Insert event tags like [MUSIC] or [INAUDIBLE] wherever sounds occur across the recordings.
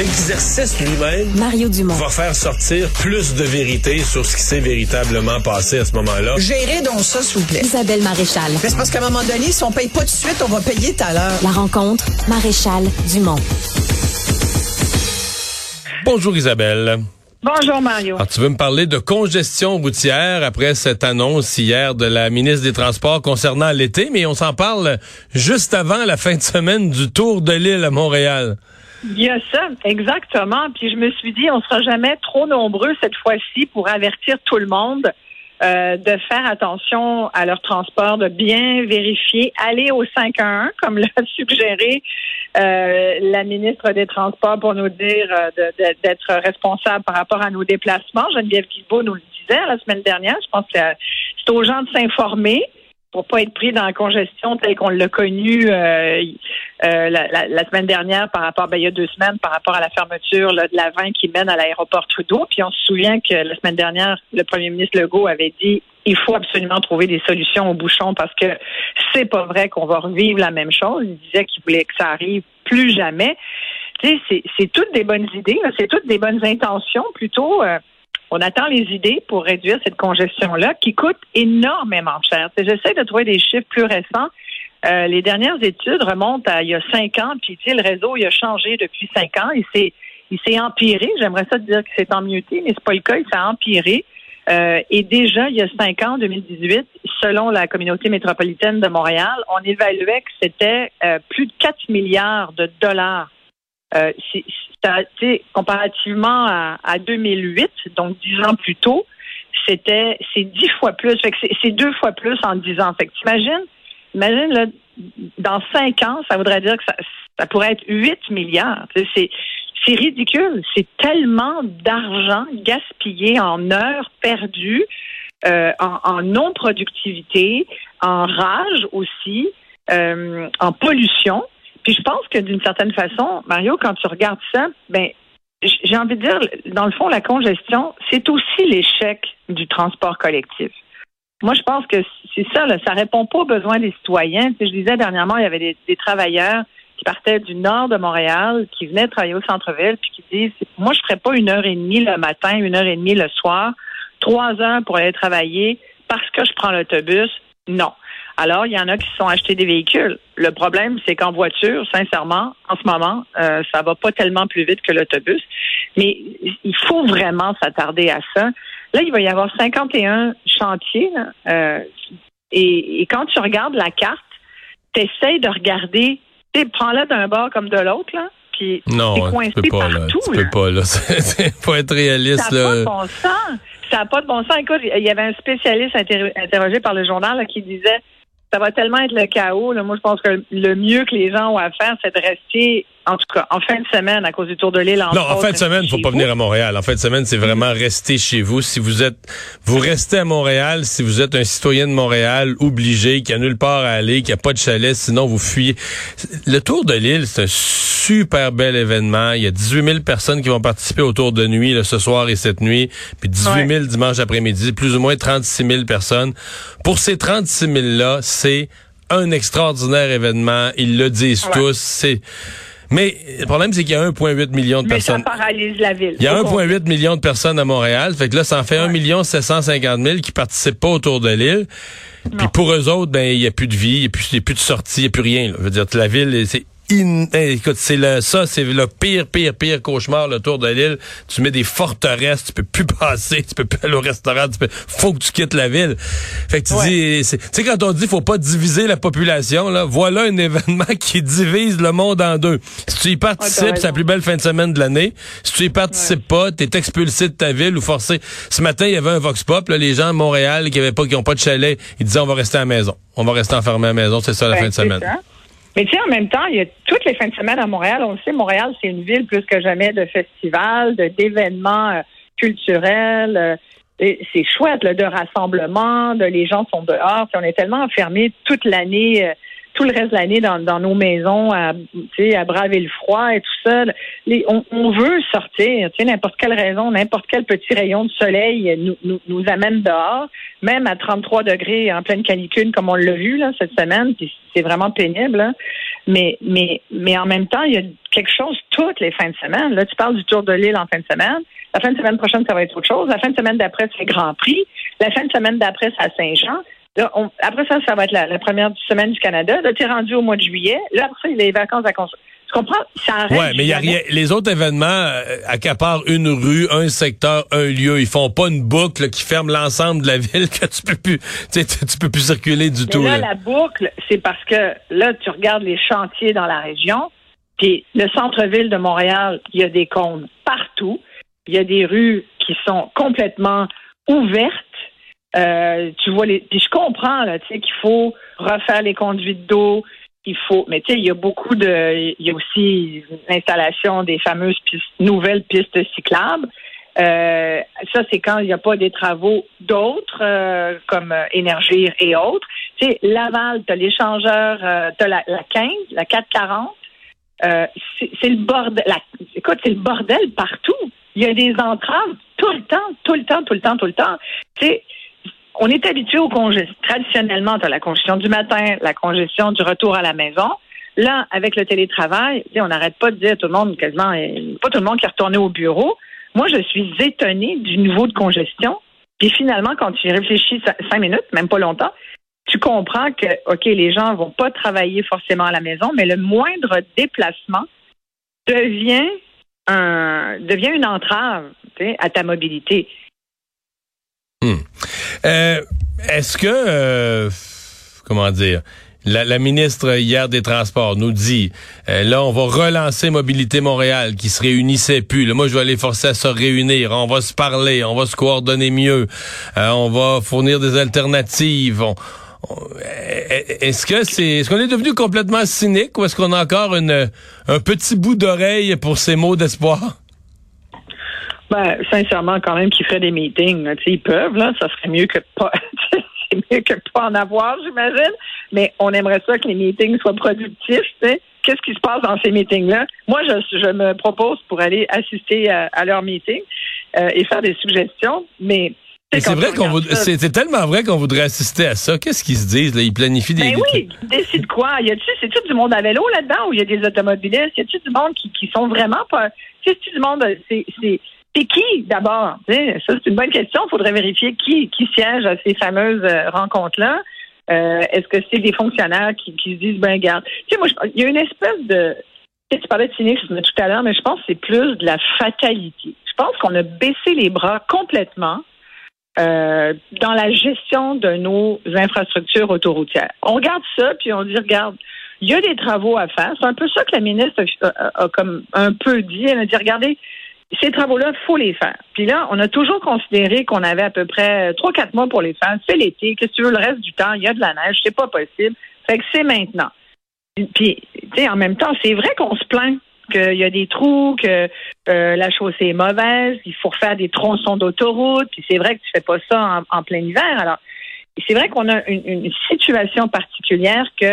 l'exercice lui-même Mario Dumont. va faire sortir plus de vérité sur ce qui s'est véritablement passé à ce moment-là. Gérez donc ça, s'il vous plaît. Isabelle Maréchal. Mais c'est parce qu'à un moment donné, si on paye pas tout de suite, on va payer tout à l'heure. La rencontre, Maréchal Dumont. Bonjour Isabelle. Bonjour Mario. Alors, tu veux me parler de congestion routière après cette annonce hier de la ministre des Transports concernant l'été, mais on s'en parle juste avant la fin de semaine du Tour de l'île à Montréal. Il y a ça, exactement. Puis je me suis dit, on sera jamais trop nombreux cette fois-ci pour avertir tout le monde euh, de faire attention à leur transport, de bien vérifier, aller au 511 comme [LAUGHS] l'a suggéré euh, la ministre des Transports pour nous dire euh, d'être responsable par rapport à nos déplacements. Geneviève Guilbeault nous le disait la semaine dernière. Je pense que c'est c'est aux gens de s'informer pour pas être pris dans la congestion telle qu'on l'a connue euh, euh, la, la- la semaine dernière par rapport, ben, il y a deux semaines, par rapport à la fermeture là, de la 20 qui mène à l'aéroport Trudeau. Puis on se souvient que la semaine dernière, le premier ministre Legault avait dit il faut absolument trouver des solutions aux bouchons parce que c'est pas vrai qu'on va revivre la même chose. Il disait qu'il voulait que ça arrive plus jamais. Tu sais, c'est- toutes des bonnes idées, c'est toutes des bonnes intentions plutôt. euh, on attend les idées pour réduire cette congestion-là qui coûte énormément cher. J'essaie de trouver des chiffres plus récents. Euh, les dernières études remontent à il y a cinq ans, puis tu sais, le réseau il a changé depuis cinq ans. Il s'est il s'est empiré. J'aimerais ça dire que c'est emmioté, mais c'est pas le cas. Il s'est empiré. Euh, et déjà, il y a cinq ans, en 2018, selon la communauté métropolitaine de Montréal, on évaluait que c'était euh, plus de 4 milliards de dollars. Euh, c'est- sais, comparativement à, à 2008, donc dix ans plus tôt, c'était c'est dix fois plus. Fait que c'est- c'est deux fois plus en dix ans. Fait que t'imagines, imagine là, dans cinq ans, ça voudrait dire que ça, ça pourrait être 8 milliards. C'est c'est ridicule. C'est tellement d'argent gaspillé en heures perdues, euh, en, en non-productivité, en rage aussi, euh, en pollution. Puis je pense que d'une certaine façon, Mario, quand tu regardes ça, ben j'ai envie de dire, dans le fond, la congestion, c'est aussi l'échec du transport collectif. Moi, je pense que c'est ça, là, ça répond pas aux besoins des citoyens. Tu sais, je disais dernièrement, il y avait des, des travailleurs qui partaient du nord de Montréal, qui venaient travailler au centre-ville, puis qui disent, moi, je ferais pas une heure et demie le matin, une heure et demie le soir, trois heures pour aller travailler parce que je prends l'autobus. Non. Alors, il y en a qui se sont achetés des véhicules. Le problème, c'est qu'en voiture, sincèrement, en ce moment, euh, ça va pas tellement plus vite que l'autobus. Mais il faut vraiment s'attarder à ça. Là, il va y avoir 51 chantiers. là, euh, et, et quand tu regardes la carte, tu essaies de regarder, tu sais, prends-la d'un bord comme de l'autre, là. Puis Non, t'es tu coincé peux pas, là. partout. Tu peux là. pas, là. [LAUGHS] C'est- Faut être réaliste, Ça n'a pas de bon sens. Ça n'a pas de bon sens. Écoute, il y avait un spécialiste interro- interrogé par le journal là, qui disait ça va tellement être le chaos. là. Moi, je pense que le mieux que les gens ont à faire, c'est de rester, en tout cas, en fin de semaine, à cause du Tour de l'île. Non, en fin de semaine, faut pas venir à Montréal. En fin de semaine, c'est vraiment rester chez vous. Si vous êtes, vous restez à Montréal, si vous êtes un citoyen de Montréal obligé, qui a nulle part à aller, qui a pas de chalet, sinon vous fuyez. Le Tour de l'île, c'est un super bel événement. Il y a 18 000 personnes qui vont participer au Tour de nuit là, ce soir et cette nuit, puis 18 000 dimanche après-midi, plus ou moins 36 000 personnes. Pour ces 36 000 là, c'est un extraordinaire événement. Ils le disent Ouais. tous. C'est mais le problème, c'est qu'il y a 1,8 million de Mais ça personnes. paralyse la ville. Il y a Au complet. 1,8 million de personnes à Montréal. Fait que là, ça en fait 1 million 750 000 qui participent pas autour de l'île. Puis pour eux autres, ben, il y a plus de vie, il y a plus, a de sortie, il y a plus rien. là. Je veux dire, la ville, c'est in- eh, écoute, c'est le, ça, c'est le pire, pire, pire cauchemar, le tour de l'île. Tu mets des forteresses, tu peux plus [LAUGHS] passer, tu peux plus aller au restaurant, tu peux, faut que tu quittes la ville. Fait que tu Ouais. dis, c'est- tu sais, quand on dit faut pas diviser la population, là, voilà un [LAUGHS] événement qui divise le monde en deux. Si tu y participes, Ouais, c'est la plus belle fin de semaine de l'année. Si tu y participes pas, t'es expulsé de ta ville ou forcé. Ce matin, il y avait un vox pop, là, les gens à Montréal qui avaient pas, qui ont pas de chalet, ils disaient on va rester à la maison. On va rester enfermé à la maison, c'est ça la Ben, fin de semaine. ça. Mais tu sais, en même temps, il y a toutes les fins de semaine à Montréal. On le sait, Montréal, c'est une ville plus que jamais de festivals, d'événements euh, culturels. euh, c'est chouette, là, de rassemblements, de les gens sont dehors. On est tellement enfermés toute l'année euh, tout le reste de l'année dans, dans nos maisons à, à braver le froid et tout ça. Les, on, on, veut sortir. N'importe quelle raison, n'importe quel petit rayon de soleil nous, nous, nous, amène dehors, même à 33 degrés en pleine canicule, comme on l'a vu là, cette semaine. C'est vraiment pénible. Hein. Mais, mais, mais en même temps, il y a quelque chose toutes les fins de semaine. Là, tu parles du Tour de l'île en fin de semaine. La fin de semaine prochaine, ça va être autre chose. La fin de semaine d'après, c'est Grand Prix. La fin de semaine d'après, c'est à Saint-Jean. Là, après ça, ça va être la, première semaine du Canada. Là, tu es rendu au mois de juillet. Là, après ça, il y a les vacances à construire. Tu comprends? Ça. Ouais, mais il y a rien. Les autres événements euh, accaparent une rue, un secteur, un lieu. Ils font pas une boucle qui ferme l'ensemble de la [LAUGHS] ville que tu peux plus, tu, tu peux plus circuler du tout. Là, la boucle, c'est parce que là, tu regardes les chantiers dans la région. Puis le centre-ville de Montréal, il y a des cônes partout. Il y a des rues qui sont complètement ouvertes. Euh, tu vois les. Puis je comprends là, tu sais qu'il faut refaire les conduites d'eau. Il faut, mais tu sais, il y a beaucoup de, il y a aussi l'installation des fameuses pistes, nouvelles pistes cyclables. Euh, ça, c'est quand il n'y a pas des travaux d'autres, euh, comme énergie et autres. Tu sais, Laval, tu as l'échangeur, tu as la, la 15, la 440. c'est le bordel. écoute, c'est le bordel partout. Il y a des entraves tout le temps, tout le temps, tout le temps, tout le temps. Tu sais, on est habitué au congestion. Traditionnellement, tu as la congestion du matin, la congestion du retour à la maison. Là, avec le télétravail, on n'arrête pas de dire à tout le monde, quasiment, pas tout le monde qui est retourné au bureau. Moi, je suis étonnée du niveau de congestion. Puis finalement, quand tu y réfléchis cinq minutes, même pas longtemps, tu comprends que, OK, les gens vont pas travailler forcément à la maison, mais le moindre déplacement devient un, devient une entrave à ta mobilité. Hmm. Euh, est-ce que, euh, comment dire, la, ministre hier des Transports nous dit, euh, là, on va relancer Mobilité Montréal, qui se réunissait plus. Là, moi, je vais les forcer à se réunir. On va se parler, on va se coordonner mieux. on va fournir des alternatives. Est-ce que c'est, est-ce qu'on est devenu complètement cynique ou est-ce qu'on a encore une, un petit bout d'oreille pour ces mots d'espoir? Ben, sincèrement, quand même, qu'ils feraient des meetings. ils peuvent, là, ça serait mieux que pas. [LAUGHS] c'est mieux que pas en avoir, j'imagine. Mais on aimerait ça que les meetings soient productifs. Qu'est-ce qui se passe dans ces meetings-là? Moi, je, je me propose pour aller assister à, à leur meeting euh, et faire des suggestions, mais c'est vrai qu'on c'est tellement vrai qu'on voudrait assister à ça. Qu'est-ce qu'ils se disent là? Ils planifient des. Ben oui, ils décident quoi? Y a-tu c'est tout du monde à vélo là-dedans ou il y a des automobilistes? Y a-tu du monde qui, qui sont vraiment pas C'est du monde c'est c'est qui d'abord? Ça c'est une bonne question. Il faudrait vérifier qui qui siège à ces fameuses euh, rencontres là. Euh, Est-ce que c'est des fonctionnaires qui, se disent ben garde Tu sais moi il y a une espèce de tu parlais de cynisme tout à l'heure, mais je pense que c'est plus de la fatalité. Je pense qu'on a baissé les bras complètement euh, dans la gestion de nos infrastructures autoroutières. On regarde ça, puis on dit, regarde, il y a des travaux à faire. C'est un peu ça que la ministre a, comme un peu dit. Elle a dit, regardez, ces travaux-là, faut les faire. Puis là, on a toujours considéré qu'on avait à peu près trois, quatre mois pour les faire. C'est l'été. Qu'est-ce que tu veux, le reste du temps, il y a de la neige, c'est pas possible. Fait que c'est maintenant. Puis, tu sais, en même temps, c'est vrai qu'on se plaint qu'il y a des trous, que euh, la chaussée est mauvaise, il faut refaire des tronçons d'autoroute, puis c'est vrai que tu fais pas ça en, plein hiver. Alors, c'est vrai qu'on a une, situation particulière que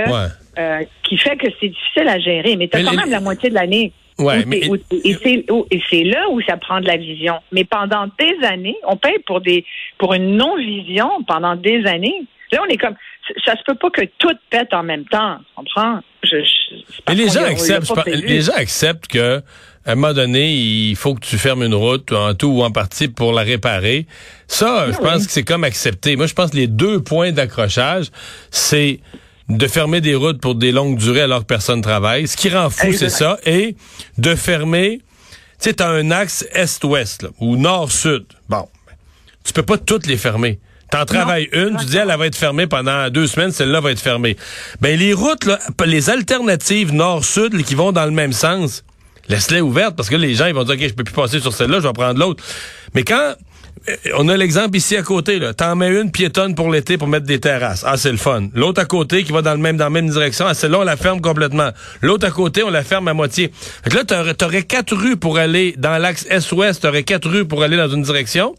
euh, qui fait que c'est difficile à gérer, mais tu as quand même la moitié de l'année. Ouais, et c'est là où ça prend de la vision. Mais pendant des années, on paye pour des pour une non-vision pendant des années. Là, on est comme ça se peut pas que tout pète en même temps. Tu comprends? Mais les gens, acceptent, les gens acceptent que à un moment donné, il faut que tu fermes une route en tout ou en partie pour la réparer. Ça, ah je pense que c'est comme accepté. Moi, je pense que les deux points d'accrochage, c'est de fermer des routes pour des longues durées alors que personne travaille. Ce qui rend fou, c'est ça. Et de fermer, tu sais, t'as un axe est-ouest, ou nord-sud. Bon. Tu peux pas toutes les fermer. T'en travailles une, tu dis elle, va être fermée pendant deux semaines, celle-là va être fermée. Ben les routes, là, les alternatives nord-sud qui vont dans le même sens, laisse-les ouvertes parce que les gens ils vont dire ok je peux plus passer sur celle-là, je vais prendre l'autre. Mais quand on a l'exemple ici à côté, là. T'en mets une piétonne pour l'été pour mettre des terrasses. Ah, c'est le fun. L'autre à côté qui va dans le même, dans la même direction. Ah, celle-là, on la ferme complètement. L'autre à côté, on la ferme à moitié. Fait que là, t'aurais, t'aurais quatre rues pour aller dans l'axe est-ouest. T'aurais quatre rues pour aller dans une direction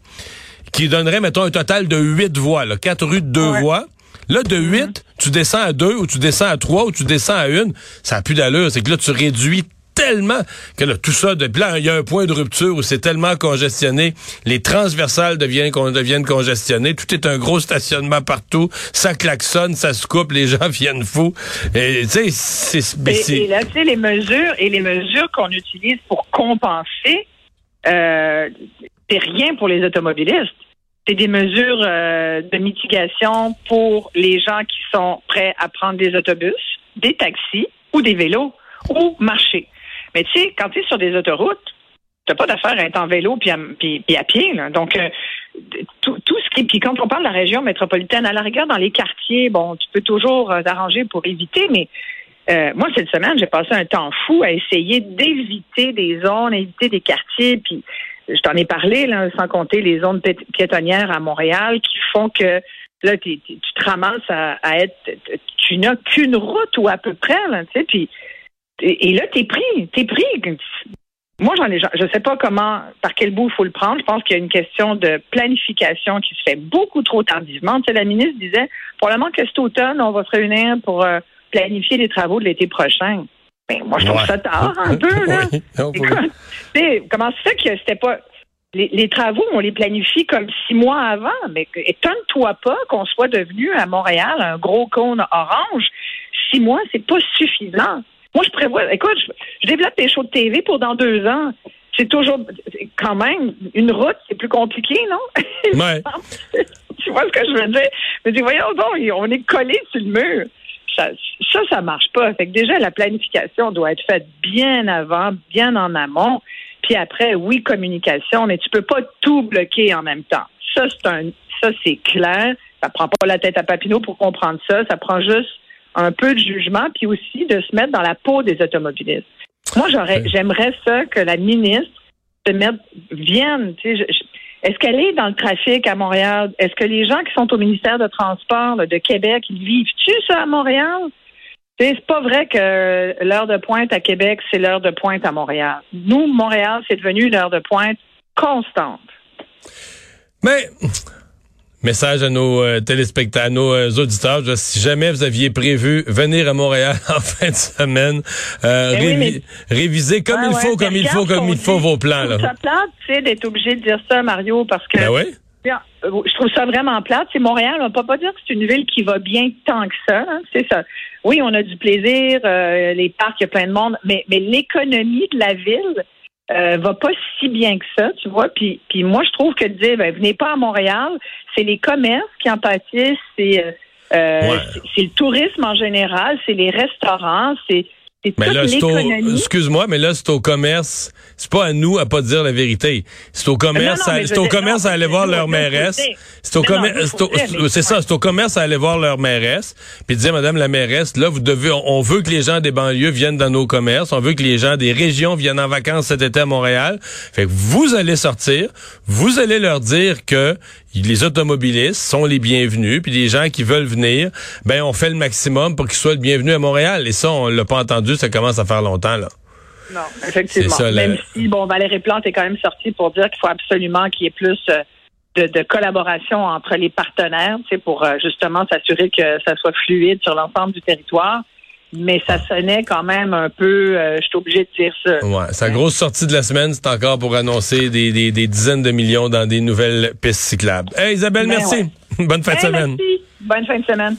qui donnerait, mettons, un total de huit voies, là, quatre rues de deux voies. Là, de 8, tu descends à 2 ou tu descends à 3 ou tu descends à 1. Ça n'a plus d'allure. C'est que là, tu réduis tellement que là, tout ça, là, il y a un point de rupture où c'est tellement congestionné, les transversales deviennent, deviennent congestionnées, tout est un gros stationnement partout, ça klaxonne, ça se coupe, les [LAUGHS] gens viennent fous. Et, tu sais, c'est... Et, là, tu sais, les mesures, et les mesures qu'on utilise pour compenser, euh, c'est rien pour les automobilistes. C'est des mesures euh, de mitigation pour les gens qui sont prêts à prendre des autobus, des taxis ou des vélos ou marcher. Mais tu sais, quand tu es sur des autoroutes, tu pas d'affaire à être en vélo puis à, puis, à pied. Donc, euh, tout, ce qui. Puis quand on parle de la région métropolitaine, à la rigueur, dans les quartiers, bon, tu peux toujours euh, t'arranger pour éviter, mais euh, moi, cette semaine, j'ai passé un temps fou à essayer d'éviter des zones, éviter des quartiers, puis je t'en ai parlé, sans compter les zones piétonnières à Montréal qui font que là, tu te ramasses à, à être. Tu n'as qu'une route ou à peu près, là, tu sais, puis et, là, t'es pris, t'es pris. Moi, j'en ai, je sais pas comment, par quel bout il faut le prendre. Je pense qu'il y a une question de planification qui se fait beaucoup trop tardivement. Tu sais, la ministre disait, probablement que cet automne, on va se réunir pour euh, planifier les travaux de l'été prochain. Ben, moi, je trouve ça tard un [LAUGHS] peu, là. Écoute, comment ça fait que c'était pas, les, travaux, on les planifie comme six mois avant, mais étonne-toi pas qu'on soit devenu à Montréal un gros cône orange. Six mois, c'est pas suffisant. Moi, je prévois, écoute, je, développe des shows de TV pour dans deux ans. C'est toujours, quand même, une route, c'est plus compliqué, non? [LAUGHS] Ouais. tu vois ce que je veux dire? Mais dis, voyons donc, on est collé sur le mur. Ça, ça, ça marche pas. Fait que déjà, la planification doit être faite bien avant, bien en amont. Puis après, oui, communication, mais tu peux pas tout bloquer en même temps. Ça, c'est un, ça, c'est clair. Ça prend pas la tête à Papineau pour comprendre ça. Ça prend juste un peu de jugement, puis aussi de se mettre dans la peau des automobilistes. Moi, j'aurais, j'aimerais ça que la ministre se mette, vienne. est-ce qu'elle est dans le trafic à Montréal? Est-ce que les gens qui sont au ministère de Transport de Québec, ils vivent-tu ça à Montréal? C'est pas vrai que l'heure de pointe à Québec, c'est l'heure de pointe à Montréal. Nous, Montréal, c'est devenu l'heure de pointe constante. Mais Message à nos euh, téléspectateurs, à nos euh, auditeurs. si jamais vous aviez prévu venir à Montréal [LAUGHS] en fin de semaine, euh, ben réviser comme il faut, comme il faut, comme il faut vos plans. Là. Ça plate, tu sais, d'être obligé de dire ça, Mario, parce que. Ben oui. Je trouve ça vraiment plate. C'est Montréal, on peut pas dire que c'est une ville qui va bien tant que ça. Hein, c'est ça. Oui, on a du plaisir, les parcs, il y a plein de monde, mais, mais l'économie de la ville, euh, va pas si bien que ça, tu vois. Puis, puis moi, je trouve que de dire, ben, venez pas à Montréal, c'est les commerces qui en pâtissent, c'est euh, euh c'est le tourisme en général, c'est les restaurants, c'est mais là, excuse-moi, mais là, c'est au commerce. C'est pas à nous à pas dire la vérité. C'est au commerce, c'est au commerce à aller voir leur mairesse. C'est au commerce, c'est ça, c'est au commerce à aller voir leur mairesse, puis dire, Madame la mairesse, là, vous devez, on veut que les gens des banlieues viennent dans nos commerces, on veut que les gens des régions viennent en vacances cet été à Montréal. Fait que vous allez sortir, vous allez leur dire que les automobilistes sont les bienvenus, puis les gens qui veulent venir, ben on fait le maximum pour qu'ils soient le bienvenu à Montréal. Et ça, on l'a pas entendu, ça commence à faire longtemps là. Non, effectivement. même si bon, Valérie Plante est quand même sortie pour dire qu'il faut absolument qu'il y ait plus euh, de, collaboration entre les partenaires, tu pour euh, justement s'assurer que ça soit fluide sur l'ensemble du territoire mais ça sonnait quand même un peu, euh, je suis obligé de dire ça. Ouais, sa grosse sortie de la semaine, c'est encore pour annoncer des, des, des, dizaines de millions dans des nouvelles pistes cyclables. Hey Isabelle, ben merci. [LAUGHS] Bonne fin de semaine. Merci. Bonne fin de semaine.